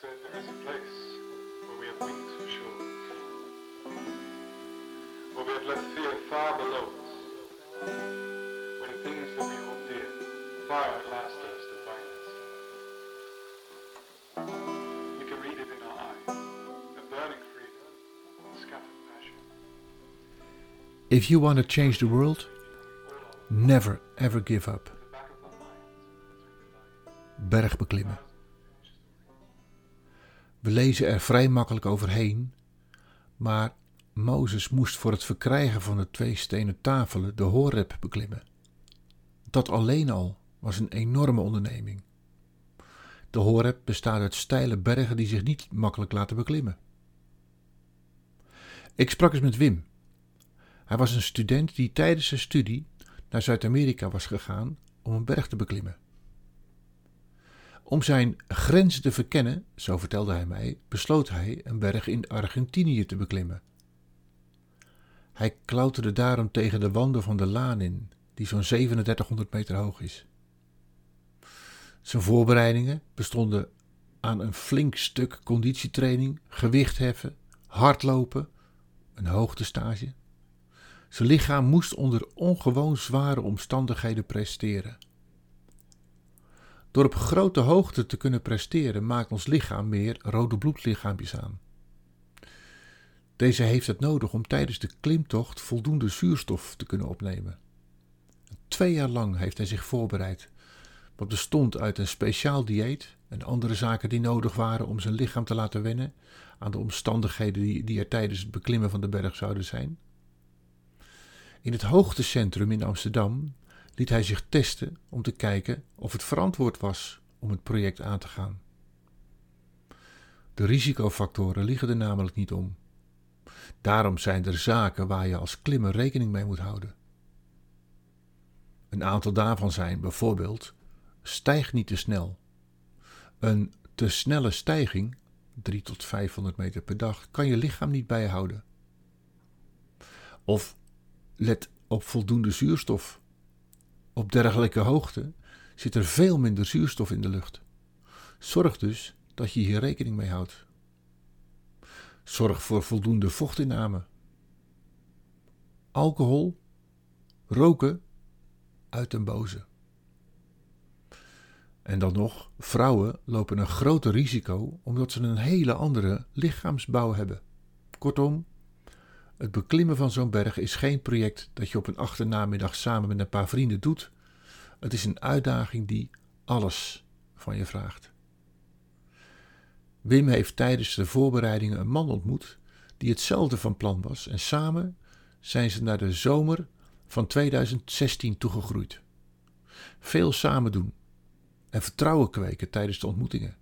Said, there is a place where we have wings for sure. Where we have left fear far below us. When things that we hold dear far outlast us to find us. We can read it in our eyes. A burning freedom, scattered passion. If you want to change the world, never ever give up. The back of our minds. Berg beklimmen. We lezen er vrij makkelijk overheen, maar Mozes moest voor het verkrijgen van de twee stenen tafelen de Horeb beklimmen. Dat alleen al was een enorme onderneming. De Horeb bestaat uit steile bergen die zich niet makkelijk laten beklimmen. Ik sprak eens met Wim. Hij was een student die tijdens zijn studie naar Zuid-Amerika was gegaan om een berg te beklimmen. Om zijn grenzen te verkennen, zo vertelde hij mij, besloot hij een berg in Argentinië te beklimmen. Hij klauterde daarom tegen de wanden van de laan in, die zo'n 3700 meter hoog is. Zijn voorbereidingen bestonden aan een flink stuk conditietraining, gewichtheffen, hardlopen, een hoogtestage. Zijn lichaam moest onder ongewoon zware omstandigheden presteren. Door op grote hoogte te kunnen presteren maakt ons lichaam meer rode bloedlichaampjes aan. Deze heeft het nodig om tijdens de klimtocht voldoende zuurstof te kunnen opnemen. Twee jaar lang heeft hij zich voorbereid, wat bestond uit een speciaal dieet en andere zaken die nodig waren om zijn lichaam te laten wennen aan de omstandigheden die, die er tijdens het beklimmen van de berg zouden zijn. In het hoogtecentrum in Amsterdam liet hij zich testen om te kijken of het verantwoord was om het project aan te gaan. De risicofactoren liggen er namelijk niet om. Daarom zijn er zaken waar je als klimmer rekening mee moet houden. Een aantal daarvan zijn bijvoorbeeld: stijg niet te snel. Een te snelle stijging, 3 tot 500 meter per dag, kan je lichaam niet bijhouden. Of let op voldoende zuurstof. Op dergelijke hoogte zit er veel minder zuurstof in de lucht. Zorg dus dat je hier rekening mee houdt. Zorg voor voldoende vochtinname. Alcohol, roken, uit den boze. En dan nog, vrouwen lopen een groter risico omdat ze een hele andere lichaamsbouw hebben. Kortom, het beklimmen van zo'n berg is geen project dat je op een achternamiddag samen met een paar vrienden doet. Het is een uitdaging die alles van je vraagt. Wim heeft tijdens de voorbereidingen een man ontmoet die hetzelfde van plan was en samen zijn ze naar de zomer van 2016 toegegroeid. Veel samen doen en vertrouwen kweken tijdens de ontmoetingen.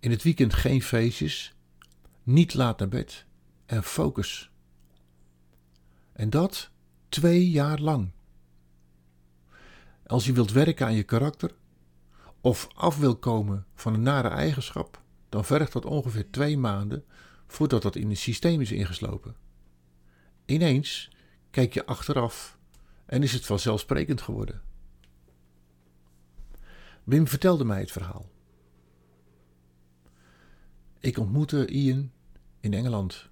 In het weekend geen feestjes, niet laat naar bed en focus. En dat twee jaar lang. Als je wilt werken aan je karakter of af wil komen van een nare eigenschap, dan vergt dat ongeveer twee maanden voordat dat in het systeem is ingeslopen. Ineens kijk je achteraf en is het vanzelfsprekend geworden. Wim vertelde mij het verhaal. Ik ontmoette Ian in Engeland.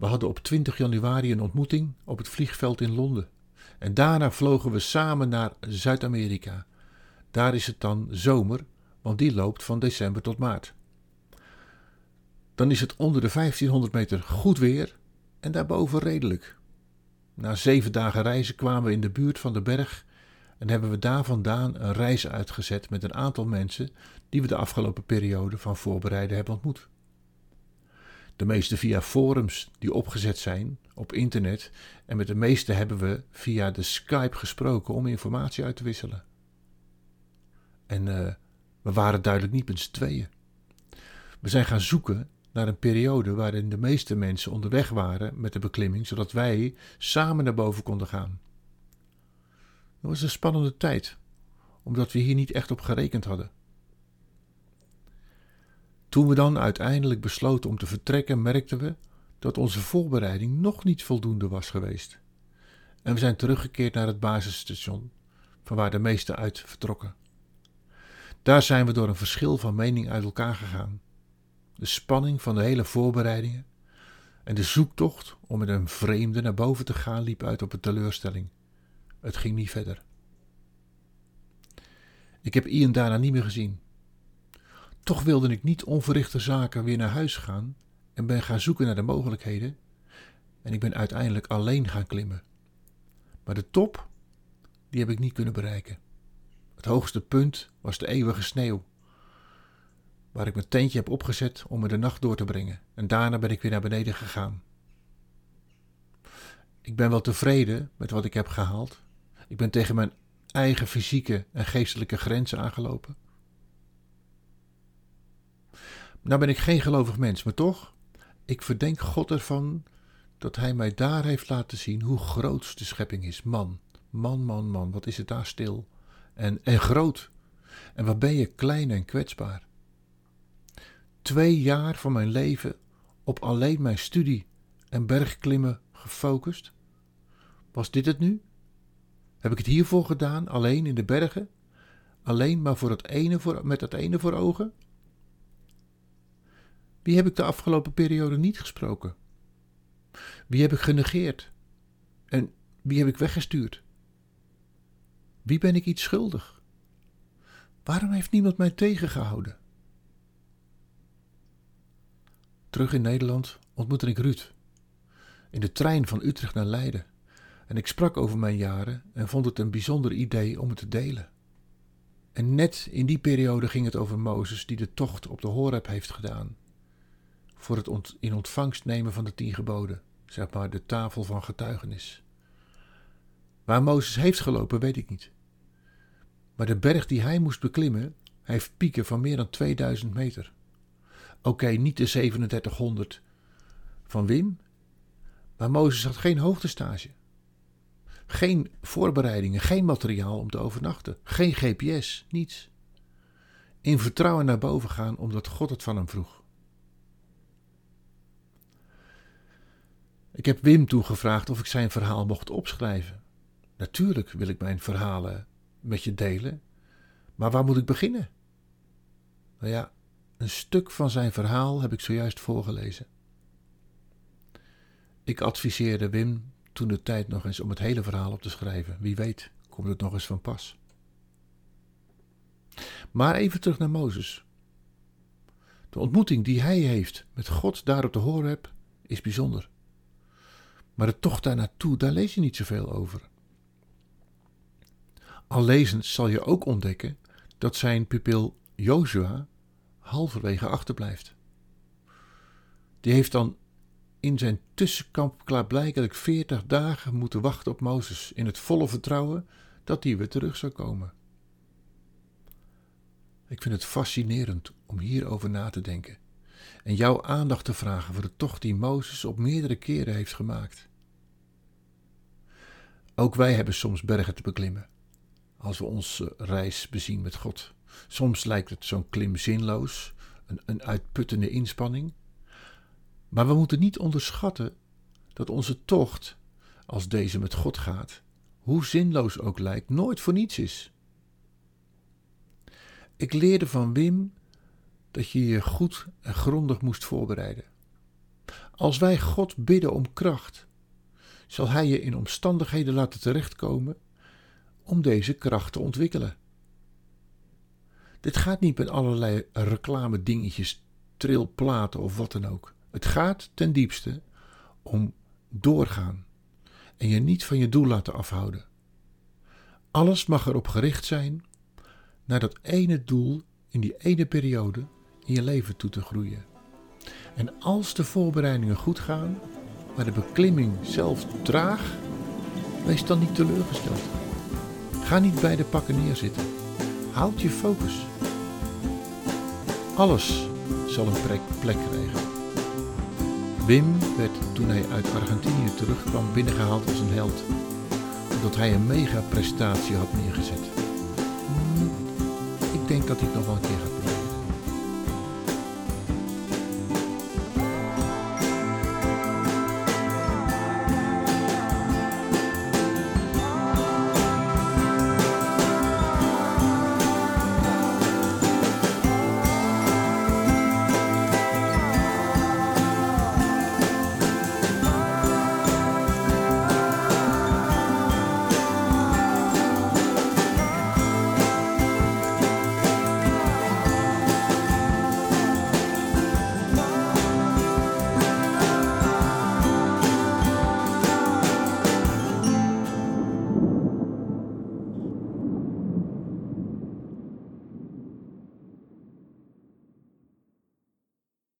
We hadden op 20 januari een ontmoeting op het vliegveld in Londen. En daarna vlogen we samen naar Zuid-Amerika. Daar is het dan zomer, want die loopt van december tot maart. Dan is het onder de 1500 meter goed weer en daarboven redelijk. Na zeven dagen reizen kwamen we in de buurt van de berg en hebben we daar vandaan een reis uitgezet met een aantal mensen die we de afgelopen periode van voorbereiden hebben ontmoet. De meeste via forums die opgezet zijn op internet en met de meeste hebben we via de Skype gesproken om informatie uit te wisselen. En uh, we waren duidelijk niet met z'n tweeën. We zijn gaan zoeken naar een periode waarin de meeste mensen onderweg waren met de beklimming, zodat wij samen naar boven konden gaan. Dat was een spannende tijd, omdat we hier niet echt op gerekend hadden. Toen we dan uiteindelijk besloten om te vertrekken, merkten we dat onze voorbereiding nog niet voldoende was geweest. En we zijn teruggekeerd naar het basisstation, van waar de meesten uit vertrokken. Daar zijn we door een verschil van mening uit elkaar gegaan. De spanning van de hele voorbereidingen en de zoektocht om met een vreemde naar boven te gaan liep uit op een teleurstelling. Het ging niet verder. Ik heb Ian daarna niet meer gezien. Toch wilde ik niet onverrichte zaken weer naar huis gaan en ben gaan zoeken naar de mogelijkheden. En ik ben uiteindelijk alleen gaan klimmen. Maar de top, die heb ik niet kunnen bereiken. Het hoogste punt was de eeuwige sneeuw, waar ik mijn tentje heb opgezet om er de nacht door te brengen. En daarna ben ik weer naar beneden gegaan. Ik ben wel tevreden met wat ik heb gehaald. Ik ben tegen mijn eigen fysieke en geestelijke grenzen aangelopen. Nou ben ik geen gelovig mens, maar toch, ik verdenk God ervan dat Hij mij daar heeft laten zien hoe groot de schepping is. Man, man, man, man, wat is het daar stil en, en groot. En wat ben je klein en kwetsbaar. Twee jaar van mijn leven op alleen mijn studie en bergklimmen gefocust. Was dit het nu? Heb ik het hiervoor gedaan, alleen in de bergen? Alleen maar voor het ene voor, met het ene voor ogen? Wie heb ik de afgelopen periode niet gesproken? Wie heb ik genegeerd? En wie heb ik weggestuurd? Wie ben ik iets schuldig? Waarom heeft niemand mij tegengehouden? Terug in Nederland ontmoette ik Ruud. In de trein van Utrecht naar Leiden. En ik sprak over mijn jaren en vond het een bijzonder idee om het te delen. En net in die periode ging het over Mozes die de tocht op de Horeb heeft gedaan. Voor het in ontvangst nemen van de tien geboden, zeg maar de tafel van getuigenis. Waar Mozes heeft gelopen, weet ik niet. Maar de berg die hij moest beklimmen, heeft pieken van meer dan 2000 meter. Oké, niet de 3700 van Wim, maar Mozes had geen hoogtestage. Geen voorbereidingen, geen materiaal om te overnachten, geen GPS, niets. In vertrouwen naar boven gaan omdat God het van hem vroeg. Ik heb Wim toen gevraagd of ik zijn verhaal mocht opschrijven. Natuurlijk wil ik mijn verhalen met je delen, maar waar moet ik beginnen? Nou ja, een stuk van zijn verhaal heb ik zojuist voorgelezen. Ik adviseerde Wim toen de tijd nog eens om het hele verhaal op te schrijven. Wie weet, komt het nog eens van pas. Maar even terug naar Mozes. De ontmoeting die hij heeft met God daar op de Horeb is bijzonder. Maar de tocht daar naartoe, daar lees je niet zoveel over. Al lezend zal je ook ontdekken dat zijn pupil Joshua halverwege achterblijft. Die heeft dan in zijn tussenkamp klaarblijkelijk veertig dagen moeten wachten op Mozes, in het volle vertrouwen dat hij weer terug zou komen. Ik vind het fascinerend om hierover na te denken en jouw aandacht te vragen voor de tocht die Mozes op meerdere keren heeft gemaakt. Ook wij hebben soms bergen te beklimmen als we onze reis bezien met God. Soms lijkt het zo'n klim zinloos, een, een uitputtende inspanning. Maar we moeten niet onderschatten dat onze tocht, als deze met God gaat, hoe zinloos ook lijkt, nooit voor niets is. Ik leerde van Wim dat je je goed en grondig moest voorbereiden. Als wij God bidden om kracht, zal Hij je in omstandigheden laten terechtkomen om deze kracht te ontwikkelen. Dit gaat niet met allerlei reclame dingetjes, trilplaten of wat dan ook. Het gaat ten diepste om doorgaan en je niet van je doel laten afhouden. Alles mag erop gericht zijn naar dat ene doel in die ene periode in je leven toe te groeien. En als de voorbereidingen goed gaan, maar de beklimming zelf traag, wees dan niet teleurgesteld. Ga niet bij de pakken neerzitten. Houd je focus. Alles zal een plek krijgen. Wim werd toen hij uit Argentinië terugkwam binnengehaald als een held, omdat hij een mega prestatie had neergezet. Hmm, ik denk dat het nog wel een keer gaat